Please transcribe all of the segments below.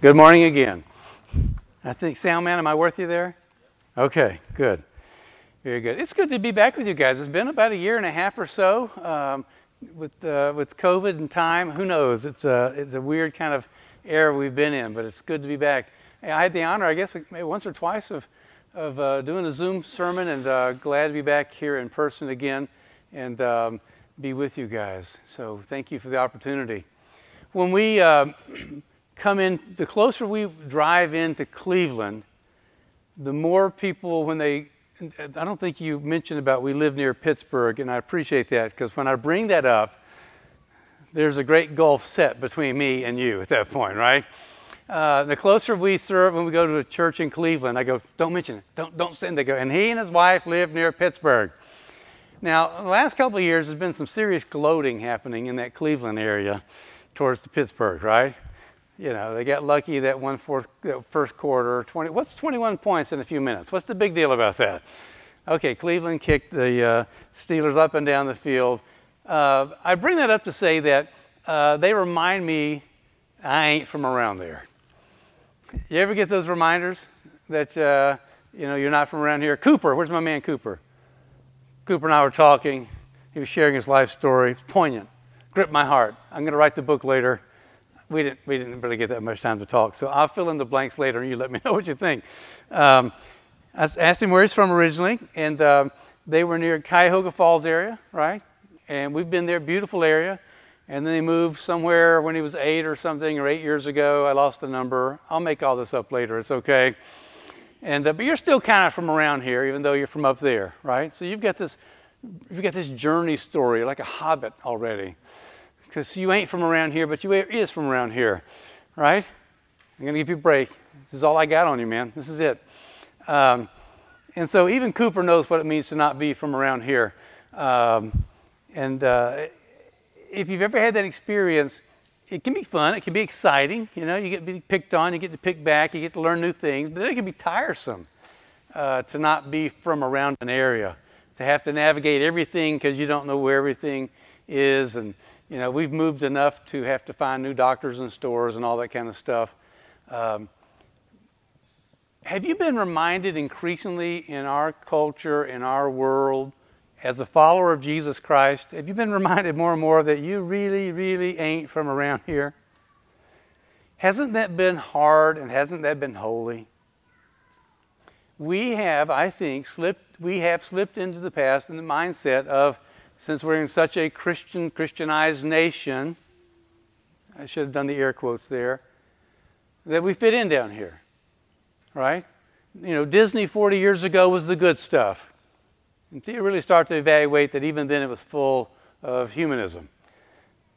Good morning again. I think, Sound Man, am I worth you there? Okay, good. Very good. It's good to be back with you guys. It's been about a year and a half or so um, with, uh, with COVID and time. Who knows? It's a, it's a weird kind of era we've been in, but it's good to be back. I had the honor, I guess, once or twice of, of uh, doing a Zoom sermon, and uh, glad to be back here in person again and um, be with you guys. So thank you for the opportunity. When we uh, come in, the closer we drive into Cleveland, the more people, when they, I don't think you mentioned about we live near Pittsburgh, and I appreciate that because when I bring that up, there's a great gulf set between me and you at that point, right? Uh, the closer we serve when we go to a church in Cleveland, I go, don't mention it, don't, don't send. They go, and he and his wife live near Pittsburgh. Now, the last couple of years, there's been some serious gloating happening in that Cleveland area towards the Pittsburgh, right? You know, they got lucky that one fourth, first quarter. 20, what's 21 points in a few minutes? What's the big deal about that? Okay, Cleveland kicked the uh, Steelers up and down the field. Uh, I bring that up to say that uh, they remind me I ain't from around there. You ever get those reminders that uh, you know you're not from around here? Cooper, where's my man Cooper? Cooper and I were talking. He was sharing his life story. It's poignant. Gripped my heart. I'm going to write the book later we didn't, we didn't really get that much time to talk. So I'll fill in the blanks later and you let me know what you think. Um, I asked him where he's from originally, and um, they were near Cuyahoga Falls area, right? And we've been there, beautiful area. And then they moved somewhere when he was eight or something, or eight years ago. I lost the number. I'll make all this up later. It's okay. And uh, but you're still kind of from around here, even though you're from up there, right? So you've got this, you've got this journey story, like a hobbit already because you ain't from around here, but you is from around here, right? I'm going to give you a break. This is all I got on you, man. This is it. Um, and so even Cooper knows what it means to not be from around here. Um, and uh, if you've ever had that experience, it can be fun. It can be exciting. You know, you get to be picked on, you get to pick back, you get to learn new things. But it can be tiresome uh, to not be from around an area, to have to navigate everything because you don't know where everything is, and you know, we've moved enough to have to find new doctors and stores and all that kind of stuff. Um, have you been reminded increasingly in our culture, in our world, as a follower of Jesus Christ, have you been reminded more and more that you really, really ain't from around here? Hasn't that been hard and hasn't that been holy? We have, I think, slipped, we have slipped into the past in the mindset of since we're in such a Christian, Christianized nation, I should have done the air quotes there, that we fit in down here, right? You know, Disney 40 years ago was the good stuff. Until you really start to evaluate that even then it was full of humanism,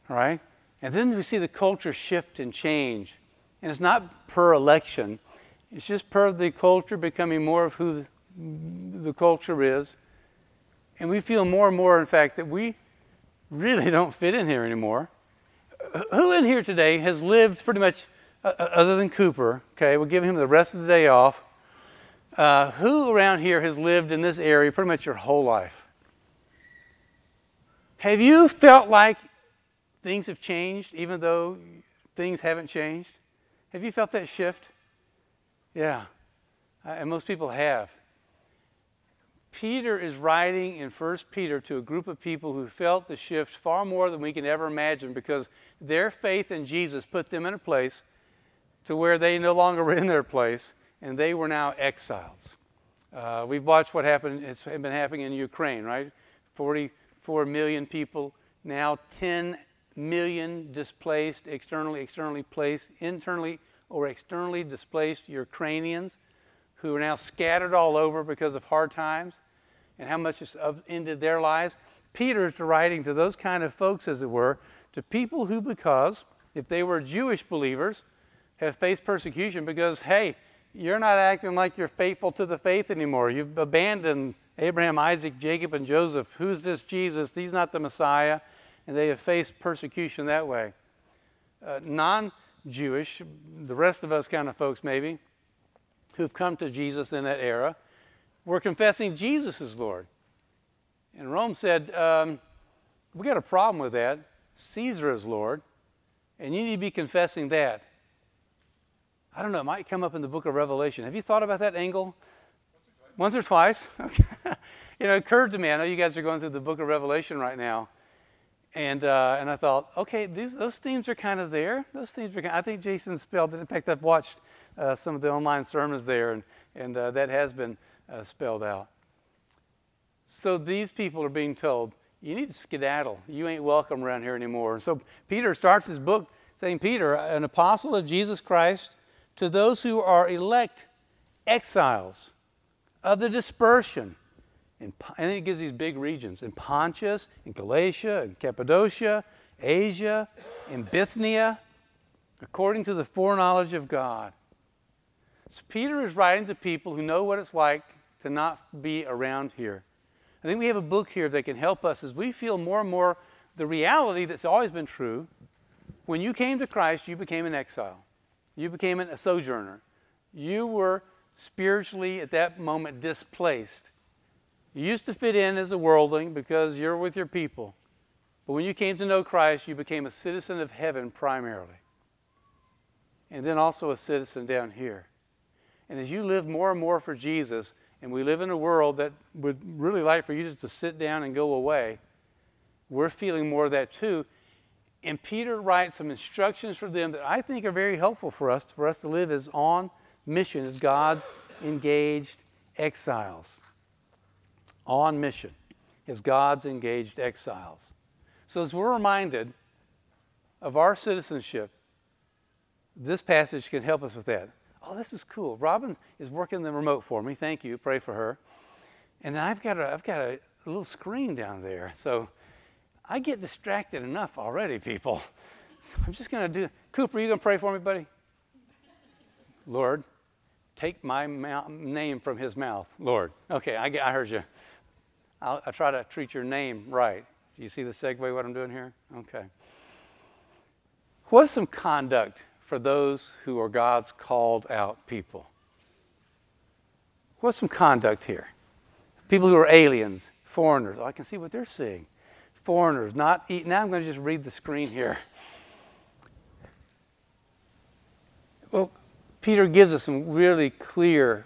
right? And then we see the culture shift and change. And it's not per election, it's just per the culture becoming more of who the culture is. And we feel more and more, in fact, that we really don't fit in here anymore. Who in here today has lived pretty much, uh, uh, other than Cooper, okay, we'll give him the rest of the day off. Uh, who around here has lived in this area pretty much your whole life? Have you felt like things have changed even though things haven't changed? Have you felt that shift? Yeah, and most people have. Peter is writing in 1 Peter to a group of people who felt the shift far more than we can ever imagine because their faith in Jesus put them in a place to where they no longer were in their place and they were now exiles. Uh, we've watched what happened, it's been happening in Ukraine, right? 44 million people, now 10 million displaced, externally, externally placed, internally or externally displaced Ukrainians who are now scattered all over because of hard times and how much it's ended their lives. Peter's writing to those kind of folks, as it were, to people who, because if they were Jewish believers, have faced persecution because, hey, you're not acting like you're faithful to the faith anymore. You've abandoned Abraham, Isaac, Jacob, and Joseph. Who's this Jesus? He's not the Messiah. And they have faced persecution that way. Uh, non Jewish, the rest of us kind of folks maybe, who've come to Jesus in that era were confessing Jesus is Lord. And Rome said, um, We got a problem with that. Caesar is Lord, and you need to be confessing that. I don't know, it might come up in the book of Revelation. Have you thought about that angle? Once or twice? Once or twice? You know, it occurred to me. I know you guys are going through the book of Revelation right now. And, uh, and I thought, okay, these, those themes are kind of there. Those themes are kind of, I think Jason spelled it. In fact, I've watched uh, some of the online sermons there, and, and uh, that has been uh, spelled out. So these people are being told, you need to skedaddle. You ain't welcome around here anymore. So Peter starts his book saying, Peter, an apostle of Jesus Christ, to those who are elect exiles of the dispersion. and then he gives these big regions in Pontus, in Galatia, in Cappadocia, Asia, in Bithynia, according to the foreknowledge of God. So Peter is writing to people who know what it's like to not be around here. I think we have a book here that can help us as we feel more and more the reality that's always been true. When you came to Christ, you became an exile. You became a sojourner. You were spiritually at that moment displaced. You used to fit in as a worldling because you're with your people. But when you came to know Christ, you became a citizen of heaven primarily. And then also a citizen down here. And as you live more and more for Jesus, and we live in a world that would really like for you just to sit down and go away, we're feeling more of that too. And Peter writes some instructions for them that I think are very helpful for us, for us to live as on mission, as God's engaged exiles. On mission, as God's engaged exiles. So as we're reminded of our citizenship, this passage can help us with that oh, this is cool. Robin is working the remote for me. Thank you. Pray for her. And then I've got a, I've got a little screen down there. So I get distracted enough already, people. So I'm just going to do. Cooper, you going to pray for me, buddy? Lord, take my mouth, name from his mouth. Lord. Okay, I, I heard you. I'll, I'll try to treat your name right. Do you see the segue, what I'm doing here? Okay. What is some conduct for those who are God's called out people. What's some conduct here? People who are aliens, foreigners. Oh, I can see what they're seeing. Foreigners, not eat. Now I'm going to just read the screen here. Well, Peter gives us some really clear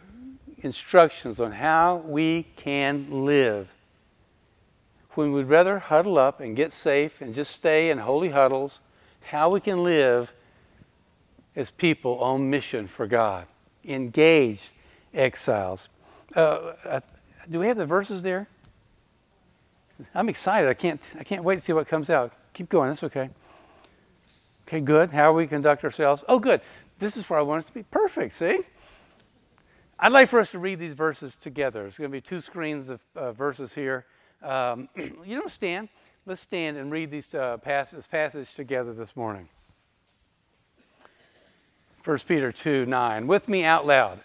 instructions on how we can live. When we'd rather huddle up and get safe and just stay in holy huddles, how we can live as people on mission for God, engaged exiles. Uh, uh, do we have the verses there? I'm excited. I can't, I can't wait to see what comes out. Keep going. That's okay. Okay, good. How we conduct ourselves? Oh, good. This is where I want it to be. Perfect. See? I'd like for us to read these verses together. There's going to be two screens of uh, verses here. Um, you don't stand. Let's stand and read these uh, passages, passage together this morning. 1 Peter 2 9. With me out loud.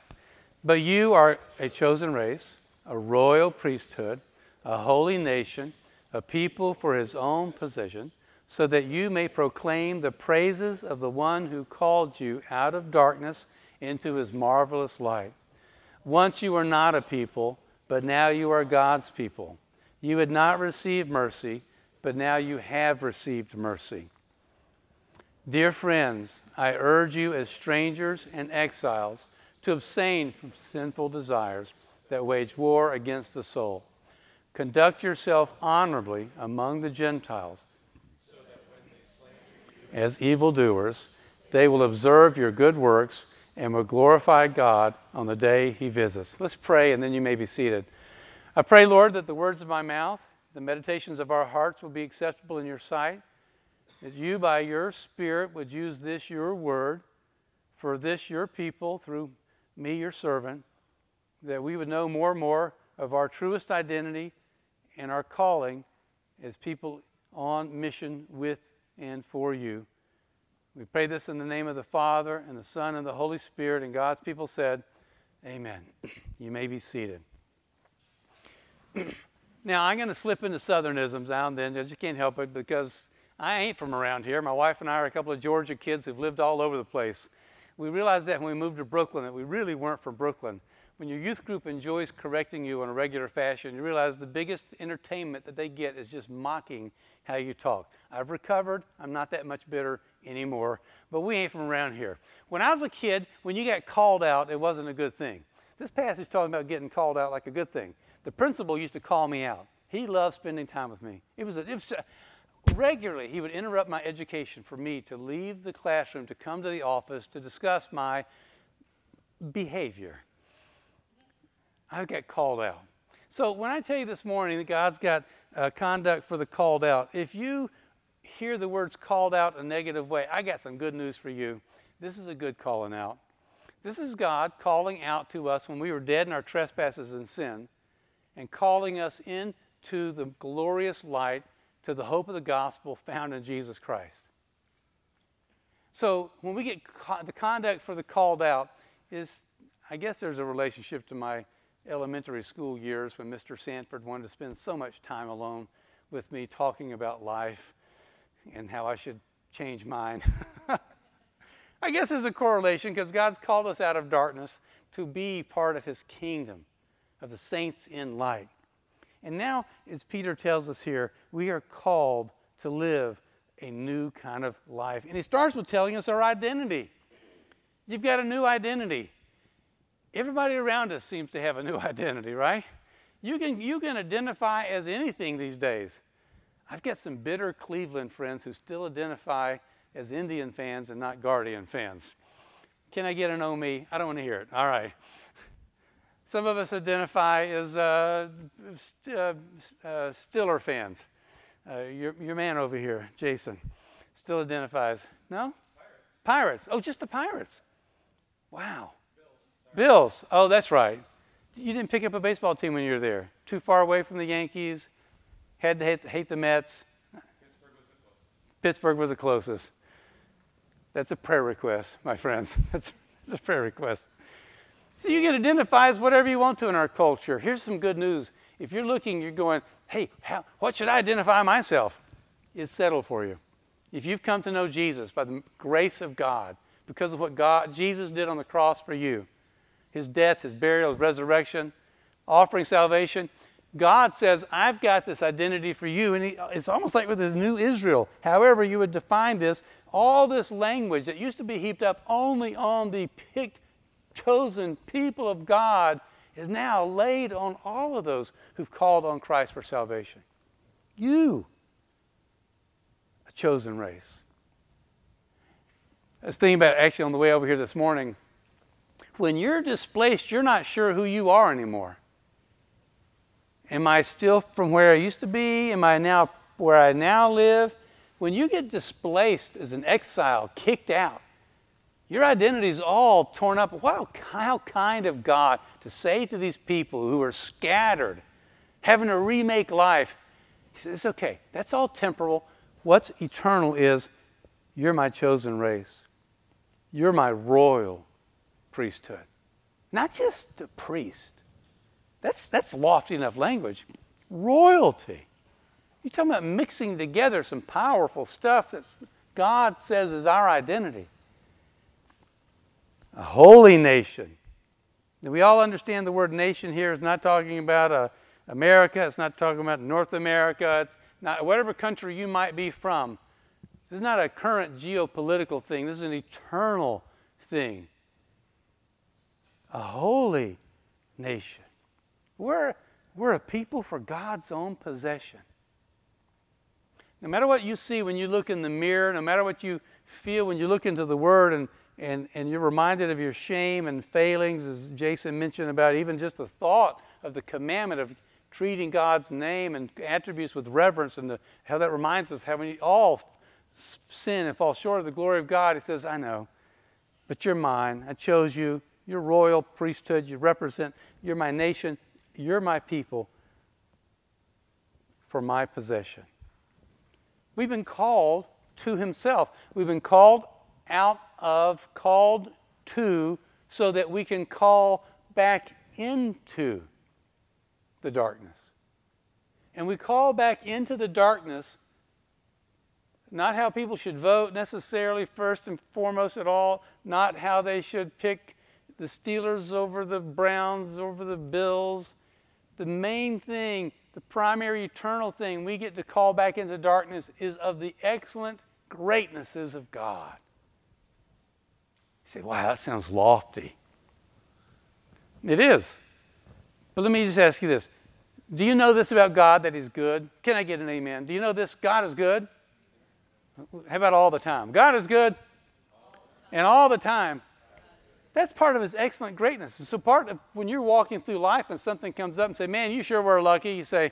But you are a chosen race, a royal priesthood, a holy nation, a people for his own possession, so that you may proclaim the praises of the one who called you out of darkness into his marvelous light. Once you were not a people, but now you are God's people. You had not received mercy, but now you have received mercy. Dear friends, I urge you as strangers and exiles to abstain from sinful desires that wage war against the soul. Conduct yourself honorably among the Gentiles. So that when they you as evildoers, they will observe your good works and will glorify God on the day he visits. Let's pray and then you may be seated. I pray, Lord, that the words of my mouth, the meditations of our hearts will be acceptable in your sight that you, by your Spirit, would use this, your word, for this, your people, through me, your servant, that we would know more and more of our truest identity and our calling as people on mission with and for you. We pray this in the name of the Father, and the Son, and the Holy Spirit, and God's people said, Amen. You may be seated. now, I'm going to slip into Southernisms now and then. I just can't help it because I ain't from around here. My wife and I are a couple of Georgia kids who've lived all over the place. We realized that when we moved to Brooklyn that we really weren't from Brooklyn. When your youth group enjoys correcting you in a regular fashion, you realize the biggest entertainment that they get is just mocking how you talk. I've recovered. I'm not that much bitter anymore, but we ain't from around here. When I was a kid, when you got called out, it wasn't a good thing. This passage talking about getting called out like a good thing. The principal used to call me out. He loved spending time with me. It was, a, it was a, regularly he would interrupt my education for me to leave the classroom to come to the office to discuss my behavior. I get called out. So when I tell you this morning that God's got uh, conduct for the called out, if you hear the words called out a negative way, I got some good news for you. This is a good calling out. This is God calling out to us when we were dead in our trespasses and sin and calling us into the glorious light to the hope of the gospel found in Jesus Christ. So when we get co- the conduct for the called out is, I guess there's a relationship to my elementary school years when Mr. Sanford wanted to spend so much time alone with me talking about life and how I should change mine. I guess there's a correlation because God's called us out of darkness to be part of his kingdom of the saints in light. And now, as Peter tells us here, we are called to live a new kind of life. And he starts with telling us our identity. You've got a new identity. Everybody around us seems to have a new identity, right? You can, you can identify as anything these days. I've got some bitter Cleveland friends who still identify as Indian fans and not Guardian fans. Can I get an oh me? I don't want to hear it. All right. Some of us identify as uh, st- uh, uh, Steeler fans. Uh, your, your man over here, Jason, still identifies. No? Pirates. Pirates. Oh, just the Pirates. Wow. Bills. Bills. Oh, that's right. You didn't pick up a baseball team when you were there. Too far away from the Yankees. Had to hate, hate the Mets. Pittsburgh was the closest. Pittsburgh was the closest. That's a prayer request, my friends. That's, that's a prayer request. So you can identify as whatever you want to in our culture. Here's some good news. If you're looking, you're going, hey, how, what should I identify myself? It's settled for you. If you've come to know Jesus by the grace of God, because of what God, Jesus did on the cross for you, his death, his burial, his resurrection, offering salvation, God says, I've got this identity for you. And he, it's almost like with his new Israel. However, you would define this, all this language that used to be heaped up only on the picked chosen people of God is now laid on all of those who've called on Christ for salvation. You, a chosen race. I was thinking about actually on the way over here this morning. When you're displaced, you're not sure who you are anymore. Am I still from where I used to be? Am I now where I now live? When you get displaced as an exile, kicked out, your identity is all torn up. Wow, how kind of God to say to these people who are scattered, having to remake life. He says, It's okay. That's all temporal. What's eternal is you're my chosen race. You're my royal priesthood. Not just a priest. That's, that's lofty enough language. Royalty. You're talking about mixing together some powerful stuff that God says is our identity a holy nation. We all understand the word nation here is not talking about uh, America, it's not talking about North America, it's not whatever country you might be from. This is not a current geopolitical thing, this is an eternal thing. A holy nation. We're, we're a people for God's own possession. No matter what you see when you look in the mirror, no matter what you feel when you look into the Word and and, and you're reminded of your shame and failings, as Jason mentioned about even just the thought of the commandment of treating God's name and attributes with reverence, and the, how that reminds us how we all sin and fall short of the glory of God. He says, I know, but you're mine. I chose you. You're royal priesthood. You represent, you're my nation. You're my people for my possession. We've been called to Himself. We've been called out of, called to, so that we can call back into the darkness. And we call back into the darkness not how people should vote necessarily, first and foremost at all, not how they should pick the Steelers over the Browns, over the Bills. The main thing, the primary eternal thing we get to call back into darkness is of the excellent greatnesses of God. Say, wow, that sounds lofty. It is. But let me just ask you this. Do you know this about God that He's good? Can I get an amen? Do you know this? God is good? How about all the time? God is good. And all the time. That's part of His excellent greatness. So, part of when you're walking through life and something comes up and say, Man, you sure were lucky, you say,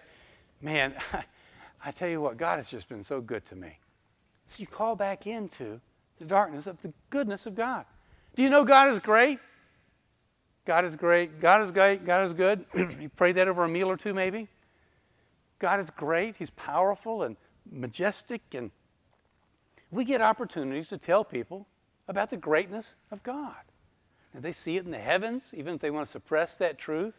Man, I tell you what, God has just been so good to me. So you call back into the darkness of the goodness of God. Do you know God is great? God is great. God is great. God is good. you prayed that over a meal or two, maybe. God is great. He's powerful and majestic. And we get opportunities to tell people about the greatness of God. And they see it in the heavens, even if they want to suppress that truth.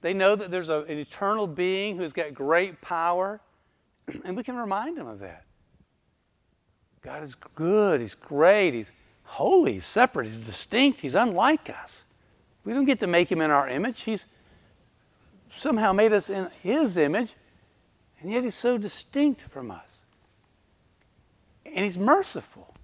They know that there's a, an eternal being who's got great power, and we can remind them of that. God is good, He's great, He's holy, separate, He's distinct, He's unlike us. We don't get to make Him in our image. He's somehow made us in His image, and yet He's so distinct from us. And He's merciful.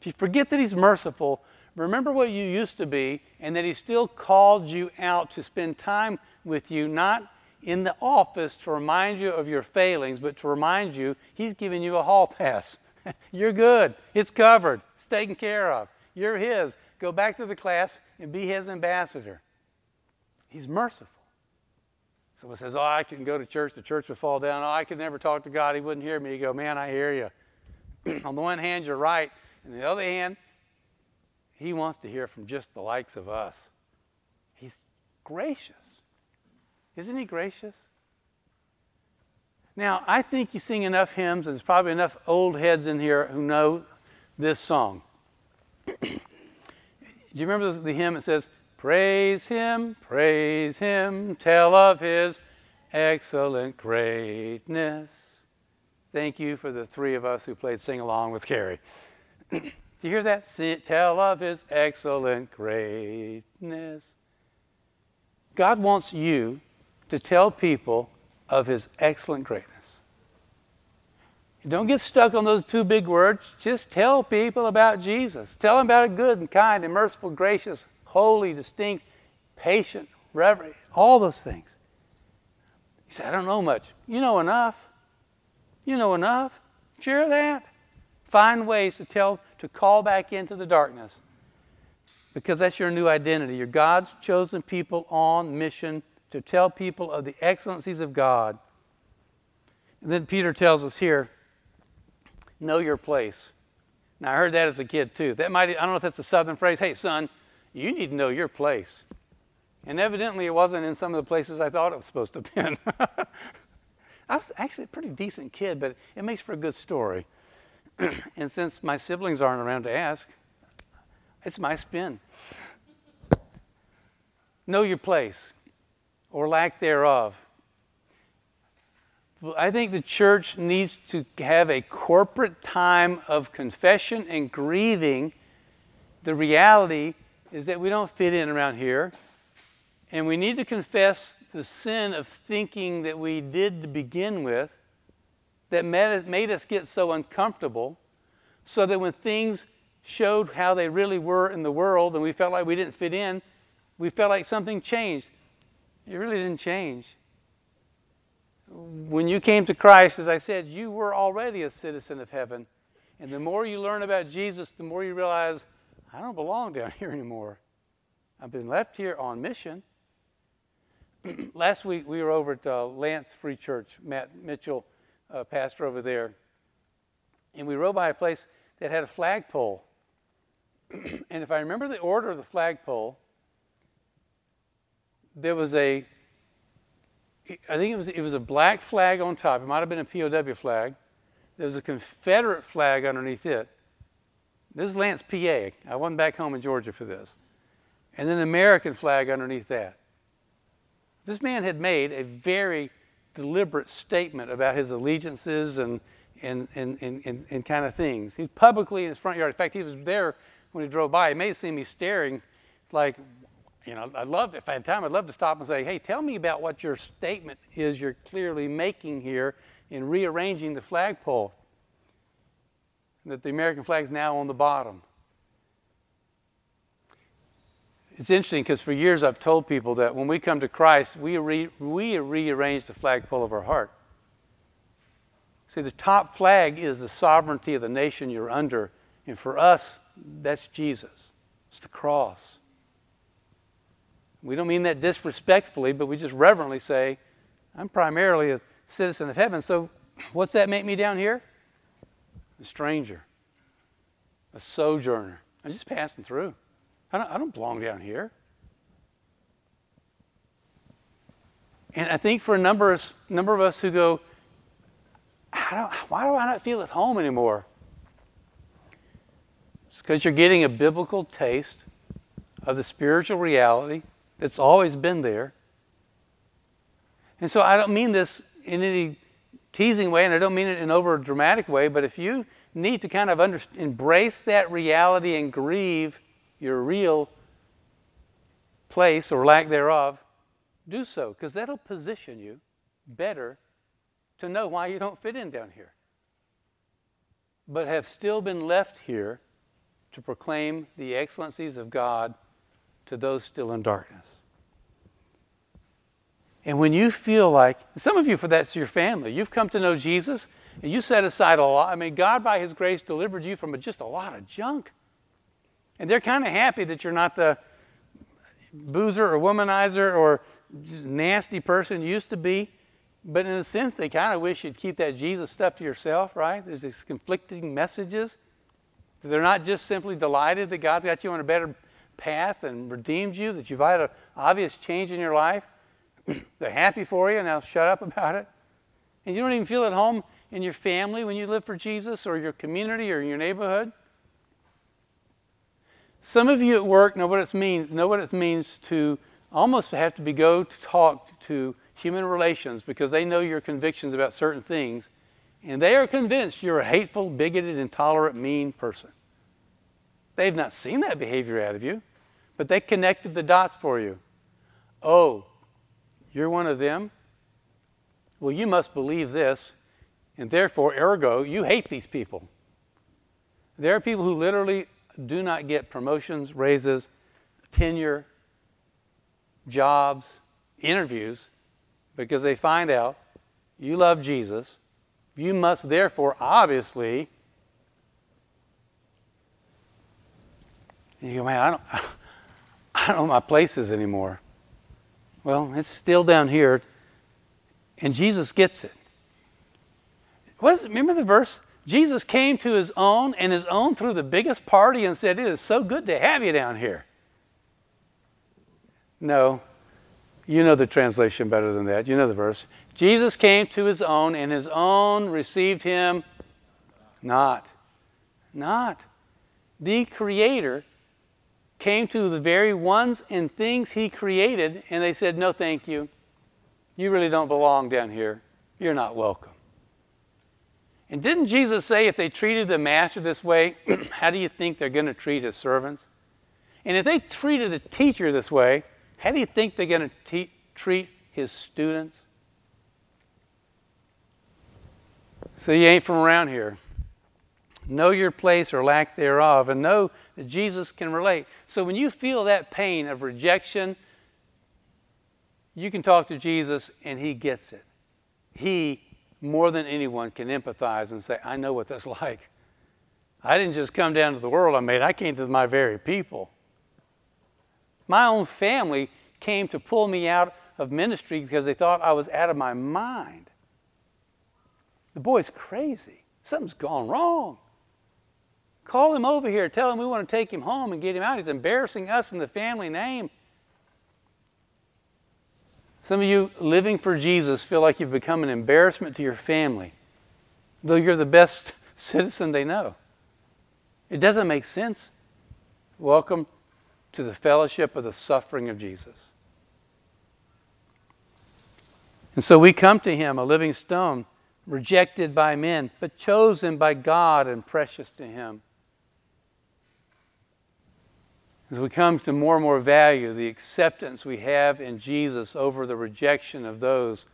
If you forget that He's merciful, remember what you used to be, and that He still called you out to spend time with you, not in the office to remind you of your failings, but to remind you He's giving you a hall pass. You're good. It's covered. It's taken care of. You're His. Go back to the class and be His ambassador. He's merciful. Someone says, Oh, I can go to church, the church would fall down. Oh, I could never talk to God, He wouldn't hear me. You go, Man, I hear you. on the one hand, you're right. On the other hand, He wants to hear from just the likes of us. He's gracious. Isn't He gracious? Now, I think you sing enough hymns, there's probably enough old heads in here who know this song. Do you remember the hymn that says, Praise him, praise him, tell of his excellent greatness? Thank you for the three of us who played Sing Along with Carrie. Do you hear that? tell of his excellent greatness. God wants you to tell people of his excellent greatness. Don't get stuck on those two big words. Just tell people about Jesus. Tell them about a good and kind and merciful, gracious, holy, distinct, patient, reverent, all those things. You say, I don't know much. You know enough. You know enough. Share that. Find ways to tell, to call back into the darkness. Because that's your new identity. You're God's chosen people on mission to tell people of the excellencies of God. And then Peter tells us here, know your place. Now I heard that as a kid too. That might I don't know if that's a southern phrase. Hey son, you need to know your place. And evidently it wasn't in some of the places I thought it was supposed to be. I was actually a pretty decent kid, but it makes for a good story. and since my siblings aren't around to ask, it's my spin. Know your place or lack thereof. I think the church needs to have a corporate time of confession and grieving. The reality is that we don't fit in around here, and we need to confess the sin of thinking that we did to begin with that made us get so uncomfortable, so that when things showed how they really were in the world and we felt like we didn't fit in, we felt like something changed. It really didn't change. When you came to Christ, as I said, you were already a citizen of heaven. And the more you learn about Jesus, the more you realize, I don't belong down here anymore. I've been left here on mission. Last week we were over at uh, Lance Free Church, Matt Mitchell, uh, pastor over there, and we rode by a place that had a flagpole. and if I remember the order of the flagpole, there was a, I think it was, it was a black flag on top. It might have been a POW flag. There was a Confederate flag underneath it. This is Lance, PA. I wasn't back home in Georgia for this. And then an American flag underneath that. This man had made a very deliberate statement about his allegiances and, and, and, and, and kind of things. He's publicly in his front yard. In fact, he was there when he drove by. He may have seen me staring like, you know, I'd love, if I had time, I'd love to stop and say, hey, tell me about what your statement is you're clearly making here in rearranging the flagpole. that the American flag is now on the bottom. It's interesting because for years I've told people that when we come to Christ, we, re- we rearrange the flagpole of our heart. See, the top flag is the sovereignty of the nation you're under. And for us, that's Jesus. It's the cross. We don't mean that disrespectfully, but we just reverently say, I'm primarily a citizen of heaven. So what's that make me down here? A stranger, a sojourner. I'm just passing through. I don't, I don't belong down here. And I think for a number of, number of us who go, why do I not feel at home anymore? It's because you're getting a biblical taste of the spiritual reality that's always been there. And so I don't mean this in any teasing way, and I don't mean it in over dramatic way, but if you need to kind of under, embrace that reality and grieve your real place or lack thereof, do so, because that'll position you better to know why you don't fit in down here, but have still been left here to proclaim the excellencies of God to those still in darkness. And when you feel like, some of you, for that's your family, you've come to know Jesus and you set aside a lot. I mean, God, by His grace, delivered you from just a lot of junk. And they're kind of happy that you're not the boozer or womanizer or nasty person you used to be. But in a sense, they kind of wish you'd keep that Jesus stuff to yourself, right? There's these conflicting messages. They're not just simply delighted that God's got you on a better path and redeemed you, that you've had an obvious change in your life. They're happy for you, and now shut up about it. And you don't even feel at home in your family when you live for Jesus or your community or your neighborhood. Some of you at work know what it means, know what it means to almost have to be go to talk to human relations because they know your convictions about certain things, and they are convinced you're a hateful, bigoted, intolerant, mean person. They've not seen that behavior out of you, but they connected the dots for you. Oh, you're one of them? Well, you must believe this, and therefore, ergo, you hate these people. There are people who literally do not get promotions, raises, tenure, jobs, interviews because they find out you love Jesus. You must therefore, obviously, you go, man, I don't, I don't know my places anymore. Well, it's still down here, and Jesus gets it. What is it? Remember the verse? Jesus came to his own, and his own threw the biggest party and said, It is so good to have you down here. No, you know the translation better than that. You know the verse. Jesus came to his own, and his own received him not. Not. The Creator came to the very ones and things he created, and they said, No, thank you. You really don't belong down here. You're not welcome. And didn't Jesus say if they treated the master this way, how do you think they're going to treat his servants? And if they treated the teacher this way, how do you think they're going to te- treat his students? So you ain't from around here. Know your place or lack thereof, and know that Jesus can relate. So when you feel that pain of rejection, you can talk to Jesus and he gets it. He, more than anyone, can empathize and say, I know what that's like. I didn't just come down to the world I made, I came to my very people. My own family came to pull me out of ministry because they thought I was out of my mind. The boy's crazy. Something's gone wrong. Call him over here. Tell him we want to take him home and get him out. He's embarrassing us in the family name. Some of you living for Jesus feel like you've become an embarrassment to your family, though you're the best citizen they know. It doesn't make sense. Welcome to the fellowship of the suffering of Jesus. And so we come to him, a living stone, rejected by men, but chosen by God and precious to him. As we come to more and more value the acceptance we have in Jesus over the rejection of those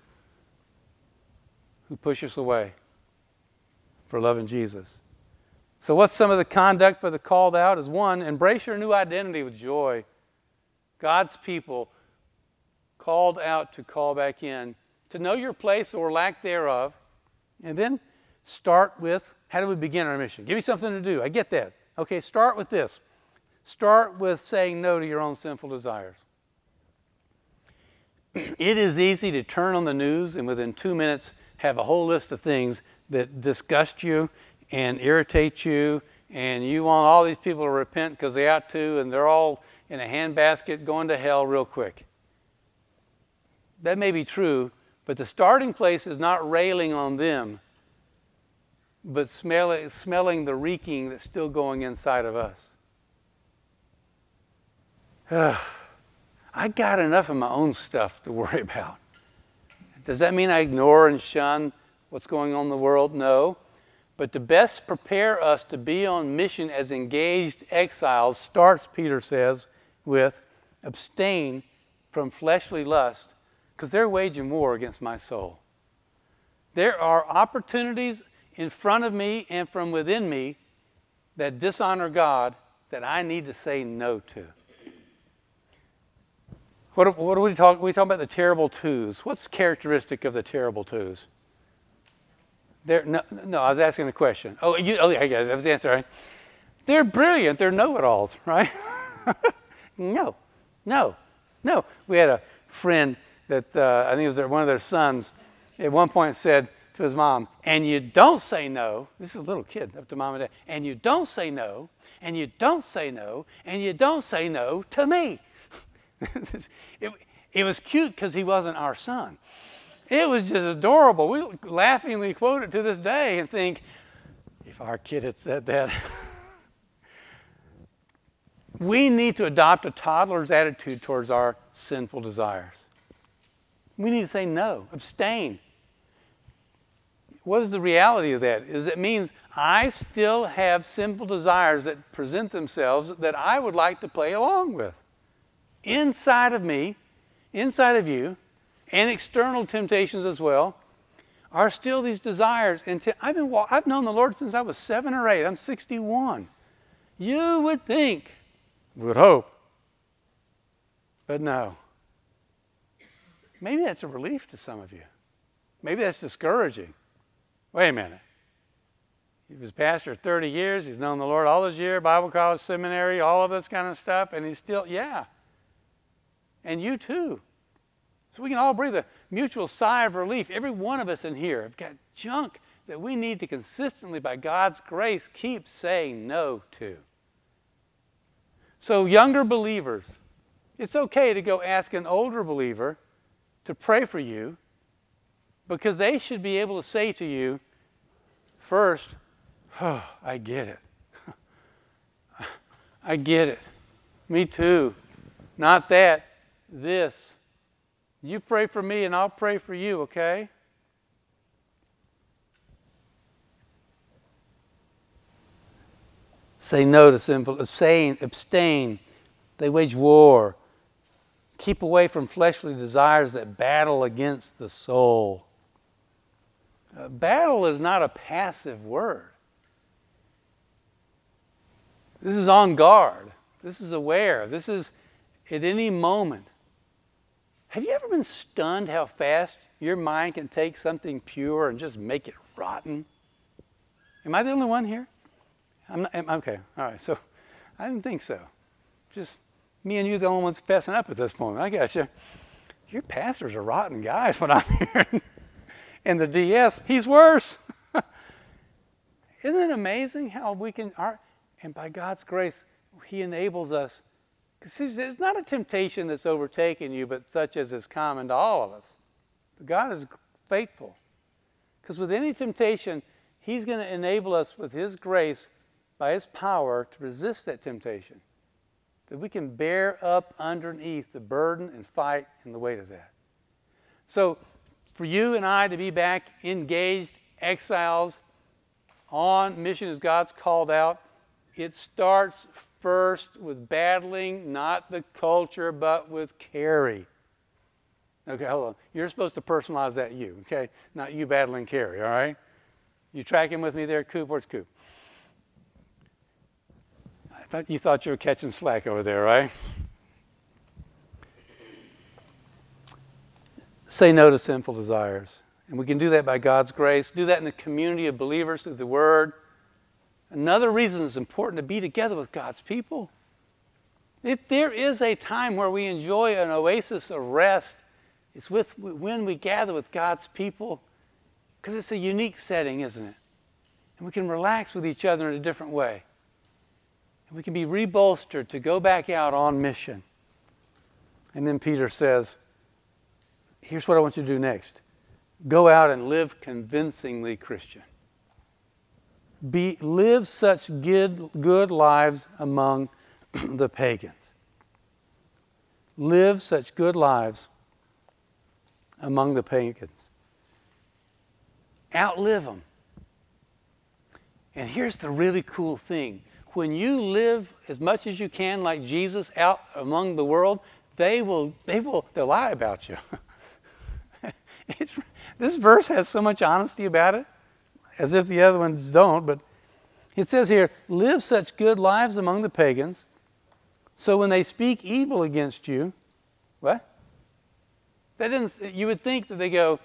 who push us away for loving Jesus. So, what's some of the conduct for the called out? Is one, embrace your new identity with joy. God's people called out to call back in, to know your place or lack thereof, and then start with how do we begin our mission? Give me something to do. I get that. Okay, start with this. Start with saying no to your own sinful desires. it is easy to turn on the news and within two minutes have a whole list of things that disgust you and irritate you, and you want all these people to repent because they ought to, and they're all in a handbasket going to hell real quick. That may be true, but the starting place is not railing on them, but smelling, smelling the reeking that's still going inside of us. I got enough of my own stuff to worry about. Does that mean I ignore and shun what's going on in the world? No. But to best prepare us to be on mission as engaged exiles starts, Peter says, with abstain from fleshly lust, because they're waging war against my soul. There are opportunities in front of me and from within me that dishonor God that I need to say no to. What, what are we talking? We talking about the terrible twos. What's characteristic of the terrible twos? They're, no, no, I was asking a question. Oh, you, oh, yeah, I. That was the answer, right? They're brilliant. They're know-it-alls, right? no, no, no. We had a friend that uh, I think it was their, one of their sons. At one point said to his mom, "And you don't say no." This is a little kid up to mom and dad. And you don't say no. And you don't say no. And you don't say no to me. it, it was cute because he wasn't our son. It was just adorable. We laughingly quote it to this day and think, if our kid had said that. we need to adopt a toddler's attitude towards our sinful desires. We need to say no, abstain. What is the reality of that? Is it means I still have sinful desires that present themselves that I would like to play along with inside of me, inside of you, and external temptations as well, are still these desires. And I've, been, I've known the Lord since I was seven or eight. I'm 61. You would think, would hope, but no. Maybe that's a relief to some of you. Maybe that's discouraging. Wait a minute. He was pastor 30 years. He's known the Lord all those years, Bible college, seminary, all of this kind of stuff, and he's still, yeah, and you too. So we can all breathe a mutual sigh of relief. Every one of us in here have got junk that we need to consistently, by God's grace, keep saying no to. So, younger believers, it's okay to go ask an older believer to pray for you because they should be able to say to you, first, oh, I get it. I get it. Me too. Not that this. You pray for me and I'll pray for you, okay? Say no to sinful, abstain, abstain. They wage war. Keep away from fleshly desires that battle against the soul. Uh, battle is not a passive word. This is on guard. This is aware. This is at any moment. Have you ever been stunned how fast your mind can take something pure and just make it rotten? Am I the only one here? I'm not, okay, all right. So I didn't think so. Just me and you, the only ones fessing up at this point. I got you. Your pastors are rotten guys, what I'm hearing. and the DS, he's worse. Isn't it amazing how we can, our, and by God's grace, He enables us there's not a temptation that's overtaken you, but such as is common to all of us. But God is faithful. Because with any temptation, He's going to enable us with His grace, by His power, to resist that temptation. That we can bear up underneath the burden and fight in the weight of that. So, for you and I to be back engaged, exiles, on mission as God's called out, it starts first with battling not the culture, but with Carrie. Okay, hold on. You're supposed to personalize that you, okay? Not you battling Carrie, all right? You tracking with me there, Coop? Where's Coop? I thought you thought you were catching slack over there, right? Say no to sinful desires. And we can do that by God's grace. Do that in the community of believers through the Word. Another reason it's important to be together with God's people. If there is a time where we enjoy an oasis of rest, it's with when we gather with God's people, because it's a unique setting, isn't it? And we can relax with each other in a different way. And we can be rebolstered to go back out on mission. And then Peter says, Here's what I want you to do next go out and live convincingly Christian. Be, live such good, good lives among the pagans. Live such good lives among the pagans. Outlive them. And here's the really cool thing when you live as much as you can like Jesus out among the world, they will, they will, they'll lie about you. this verse has so much honesty about it, as if the other ones don't, but it says here, live such good lives among the pagans, so when they speak evil against you, what? That didn't, you would think that they go,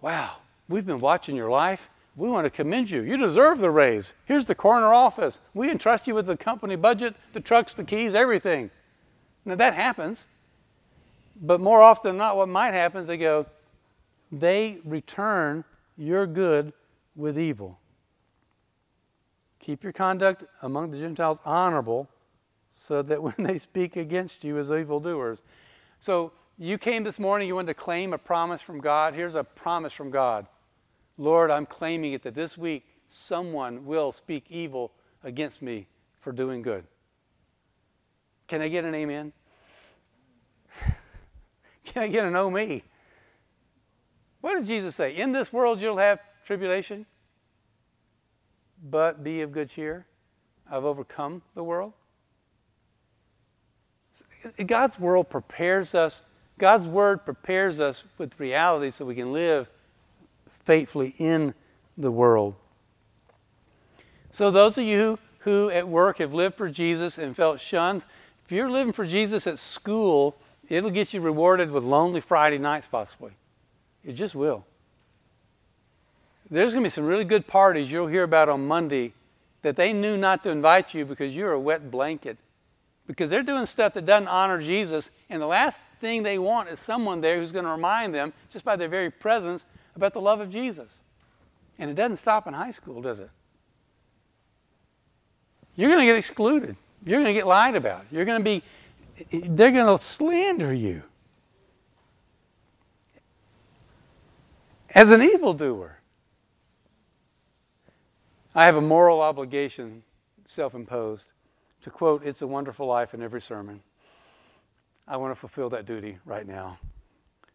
wow, we've been watching your life. We want to commend you. You deserve the raise. Here's the corner office. We entrust you with the company budget, the trucks, the keys, everything. Now that happens. But more often than not, what might happen is they go, they return your good with evil. Keep your conduct among the Gentiles honorable, so that when they speak against you as evildoers. So you came this morning, you wanted to claim a promise from God. Here's a promise from God Lord, I'm claiming it that this week someone will speak evil against me for doing good. Can I get an amen? Can I get an oh me? What did Jesus say? In this world you'll have tribulation, but be of good cheer. I've overcome the world. God's world prepares us, God's word prepares us with reality so we can live faithfully in the world. So, those of you who at work have lived for Jesus and felt shunned, if you're living for Jesus at school, it'll get you rewarded with lonely Friday nights, possibly. It just will. There's going to be some really good parties you'll hear about on Monday that they knew not to invite you because you're a wet blanket. Because they're doing stuff that doesn't honor Jesus, and the last thing they want is someone there who's going to remind them, just by their very presence, about the love of Jesus. And it doesn't stop in high school, does it? You're going to get excluded. You're going to get lied about. You're going to be, they're going to slander you as an evildoer. I have a moral obligation, self imposed, to quote It's a Wonderful Life in every sermon. I want to fulfill that duty right now.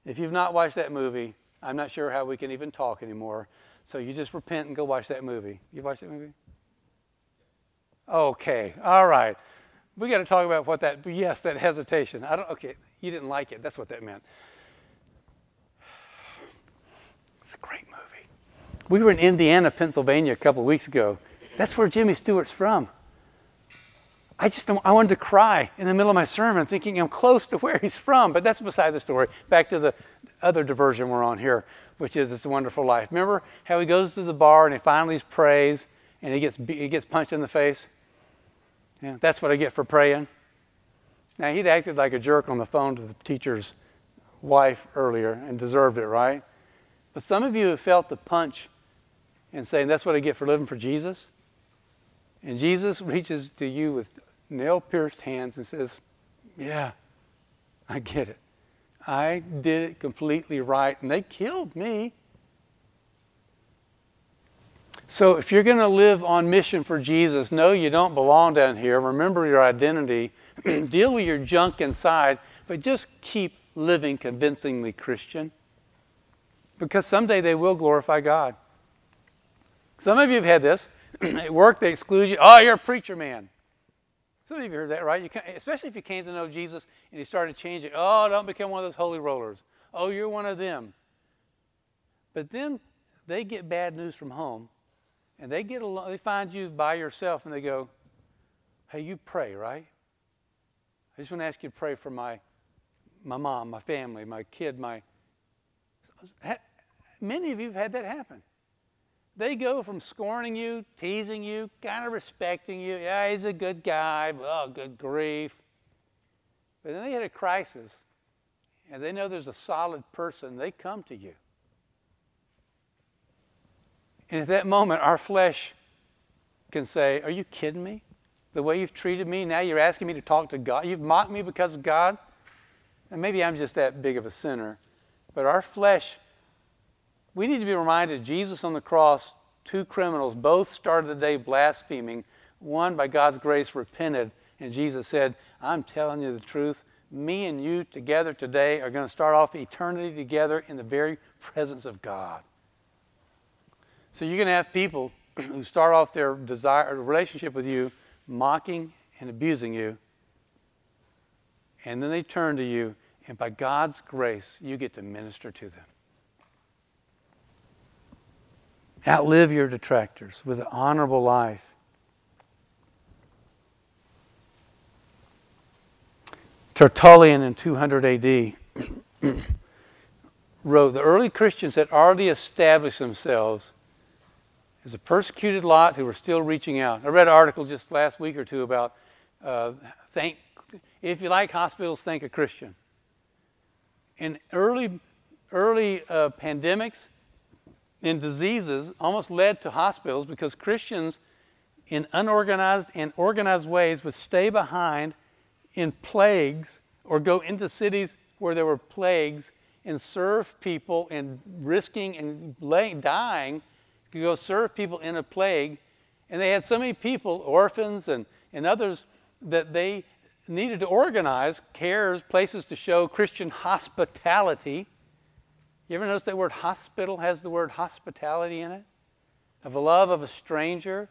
If you've not watched that movie, I'm not sure how we can even talk anymore. So you just repent and go watch that movie. You watch that movie? Okay, all right. We got to talk about what that, yes, that hesitation. I don't, okay, you didn't like it. That's what that meant. It's a great movie. We were in Indiana, Pennsylvania a couple of weeks ago. That's where Jimmy Stewart's from. I just I wanted to cry in the middle of my sermon thinking I'm close to where he's from, but that's beside the story. Back to the other diversion we're on here, which is It's a Wonderful Life. Remember how he goes to the bar and he finally prays and he gets, he gets punched in the face? Yeah, that's what I get for praying. Now, he'd acted like a jerk on the phone to the teacher's wife earlier and deserved it, right? But some of you have felt the punch and saying, That's what I get for living for Jesus. And Jesus reaches to you with nail pierced hands and says, Yeah, I get it. I did it completely right, and they killed me. So, if you're going to live on mission for Jesus, no, you don't belong down here. Remember your identity. Deal with your junk inside, but just keep living convincingly Christian. Because someday they will glorify God. Some of you have had this. At work, they exclude you. Oh, you're a preacher man. Some of you heard that, right? Especially if you came to know Jesus and you started changing. Oh, don't become one of those holy rollers. Oh, you're one of them. But then they get bad news from home, and they get along, they find you by yourself, and they go, Hey, you pray, right? I just want to ask you to pray for my, my mom, my family, my kid, my. Many of you have had that happen. They go from scorning you, teasing you, kind of respecting you. Yeah, he's a good guy. Oh, good grief. But then they hit a crisis and they know there's a solid person. They come to you. And at that moment, our flesh can say, Are you kidding me? The way you've treated me, now you're asking me to talk to God. You've mocked me because of God. And maybe I'm just that big of a sinner. But our flesh we need to be reminded Jesus on the cross, two criminals, both started the day blaspheming. One, by God's grace, repented, and Jesus said, I'm telling you the truth. Me and you together today are going to start off eternity together in the very presence of God. So you're going to have people who start off their desire relationship with you mocking and abusing you. And then they turn to you, and by God's grace, you get to minister to them. Outlive your detractors with an honorable life. Tertullian in 200 AD wrote the early Christians had already established themselves as a persecuted lot who were still reaching out. I read an article just last week or two about uh, thank, if you like hospitals, thank a Christian. In early, early uh, pandemics, in diseases almost led to hospitals because Christians, in unorganized and organized ways, would stay behind in plagues or go into cities where there were plagues and serve people and risking and dying to go serve people in a plague. And they had so many people, orphans and, and others, that they needed to organize cares, places to show Christian hospitality you ever notice that word hospital has the word hospitality in it? Of a love of a stranger.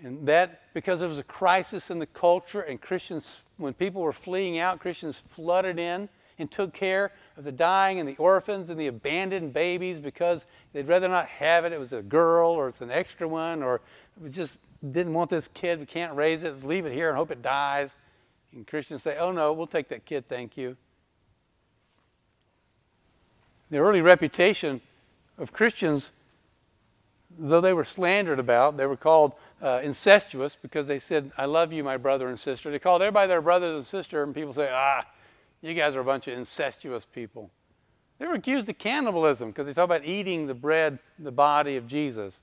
And that, because it was a crisis in the culture, and Christians, when people were fleeing out, Christians flooded in and took care of the dying and the orphans and the abandoned babies because they'd rather not have it. It was a girl or it's an extra one, or we just didn't want this kid. We can't raise it. Let's leave it here and hope it dies. And Christians say, oh no, we'll take that kid, thank you. The early reputation of Christians, though they were slandered about, they were called uh, incestuous because they said, I love you, my brother and sister. They called everybody their brothers and sister, and people say, ah, you guys are a bunch of incestuous people. They were accused of cannibalism because they talk about eating the bread, the body of Jesus.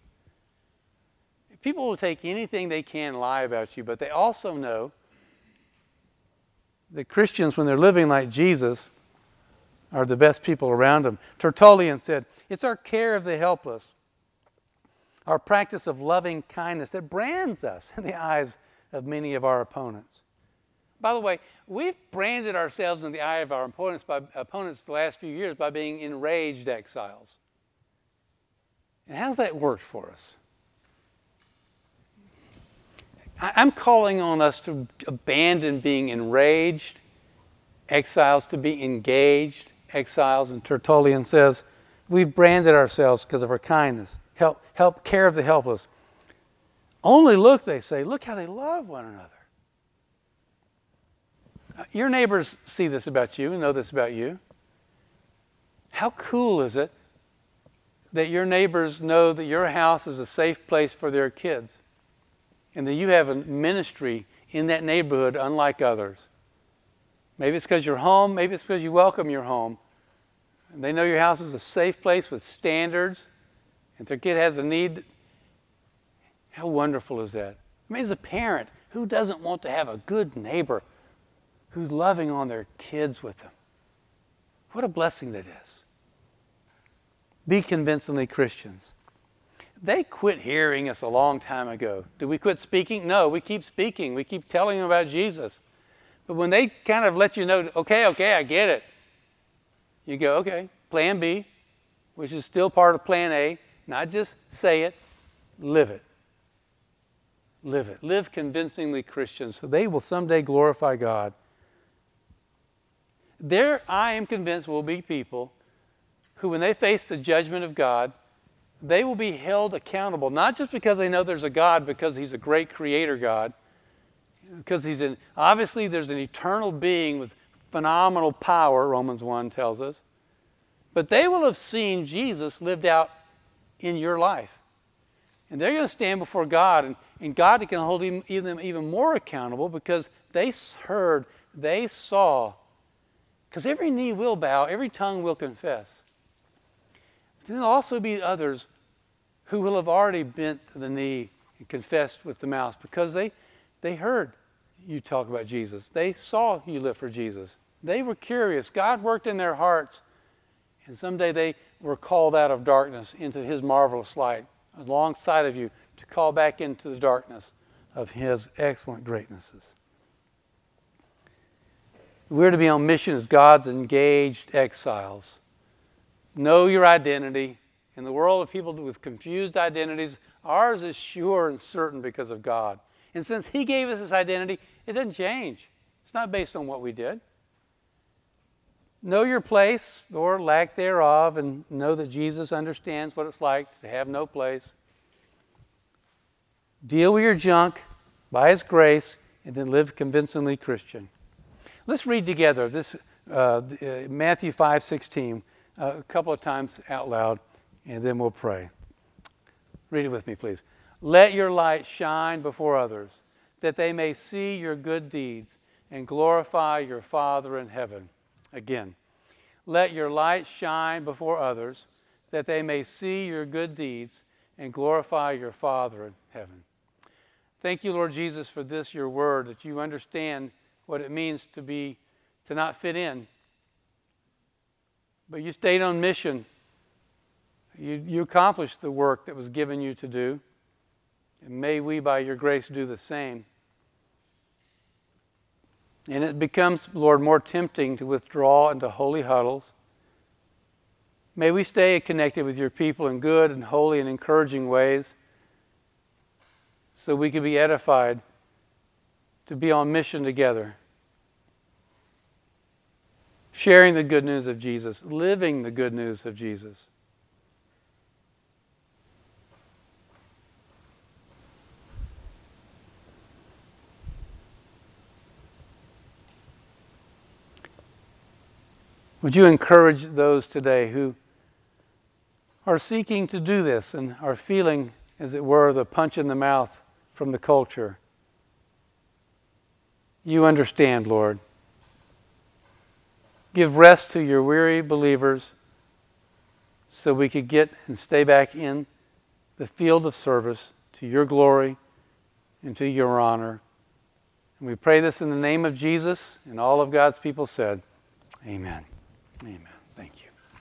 People will take anything they can lie about you, but they also know that Christians, when they're living like Jesus, are the best people around them. Tertullian said, It's our care of the helpless, our practice of loving kindness that brands us in the eyes of many of our opponents. By the way, we've branded ourselves in the eye of our opponents by opponents the last few years by being enraged exiles. And how's that worked for us? I'm calling on us to abandon being enraged, exiles to be engaged, exiles, and Tertullian says, We've branded ourselves because of our kindness, help, help care of the helpless. Only look, they say, look how they love one another. Uh, your neighbors see this about you and know this about you. How cool is it that your neighbors know that your house is a safe place for their kids and that you have a ministry in that neighborhood unlike others? Maybe it's because you're home, maybe it's because you welcome your home. And they know your house is a safe place with standards. If their kid has a need, how wonderful is that? I mean, as a parent, who doesn't want to have a good neighbor who's loving on their kids with them? What a blessing that is. Be convincingly Christians. They quit hearing us a long time ago. Did we quit speaking? No, we keep speaking. We keep telling them about Jesus. But when they kind of let you know, okay, okay, I get it, you go, okay, plan B, which is still part of plan A, not just say it, live it. Live it. Live convincingly Christian so they will someday glorify God. There, I am convinced, will be people who, when they face the judgment of God, they will be held accountable, not just because they know there's a God, because He's a great creator God, because he's an, obviously there's an eternal being with phenomenal power, Romans 1 tells us. But they will have seen Jesus lived out in your life. And they're going to stand before God, and, and God can hold them even, more accountable because they heard, they saw. Because every knee will bow, every tongue will confess. But there'll also be others who will have already bent the knee and confessed with the mouth because they, they heard you talk about Jesus. They saw you live for Jesus. They were curious. God worked in their hearts. And someday they were called out of darkness into His marvelous light alongside of you to call back into the darkness of His excellent greatnesses. We're to be on mission as God's engaged exiles. Know your identity. In the world of people with confused identities, ours is sure and certain because of God. And since He gave us this identity, it doesn't change. It's not based on what we did. Know your place or lack thereof, and know that Jesus understands what it's like to have no place. Deal with your junk by His grace, and then live convincingly Christian. Let's read together this uh, uh Matthew 5 16 uh, a couple of times out loud, and then we'll pray. Read it with me, please. Let your light shine before others, that they may see your good deeds and glorify your Father in heaven. Again, let your light shine before others, that they may see your good deeds and glorify your Father in heaven. Thank you, Lord Jesus, for this, your word, that you understand what it means to be, to not fit in. But you stayed on mission. You, you accomplished the work that was given you to do. And may we, by your grace, do the same. And it becomes, Lord, more tempting to withdraw into holy huddles. May we stay connected with your people in good and holy and encouraging ways so we can be edified to be on mission together. Sharing the good news of Jesus, living the good news of Jesus. Would you encourage those today who are seeking to do this and are feeling, as it were, the punch in the mouth from the culture? You understand, Lord. Give rest to your weary believers so we could get and stay back in the field of service to your glory and to your honor. And we pray this in the name of Jesus, and all of God's people said, Amen. Amen.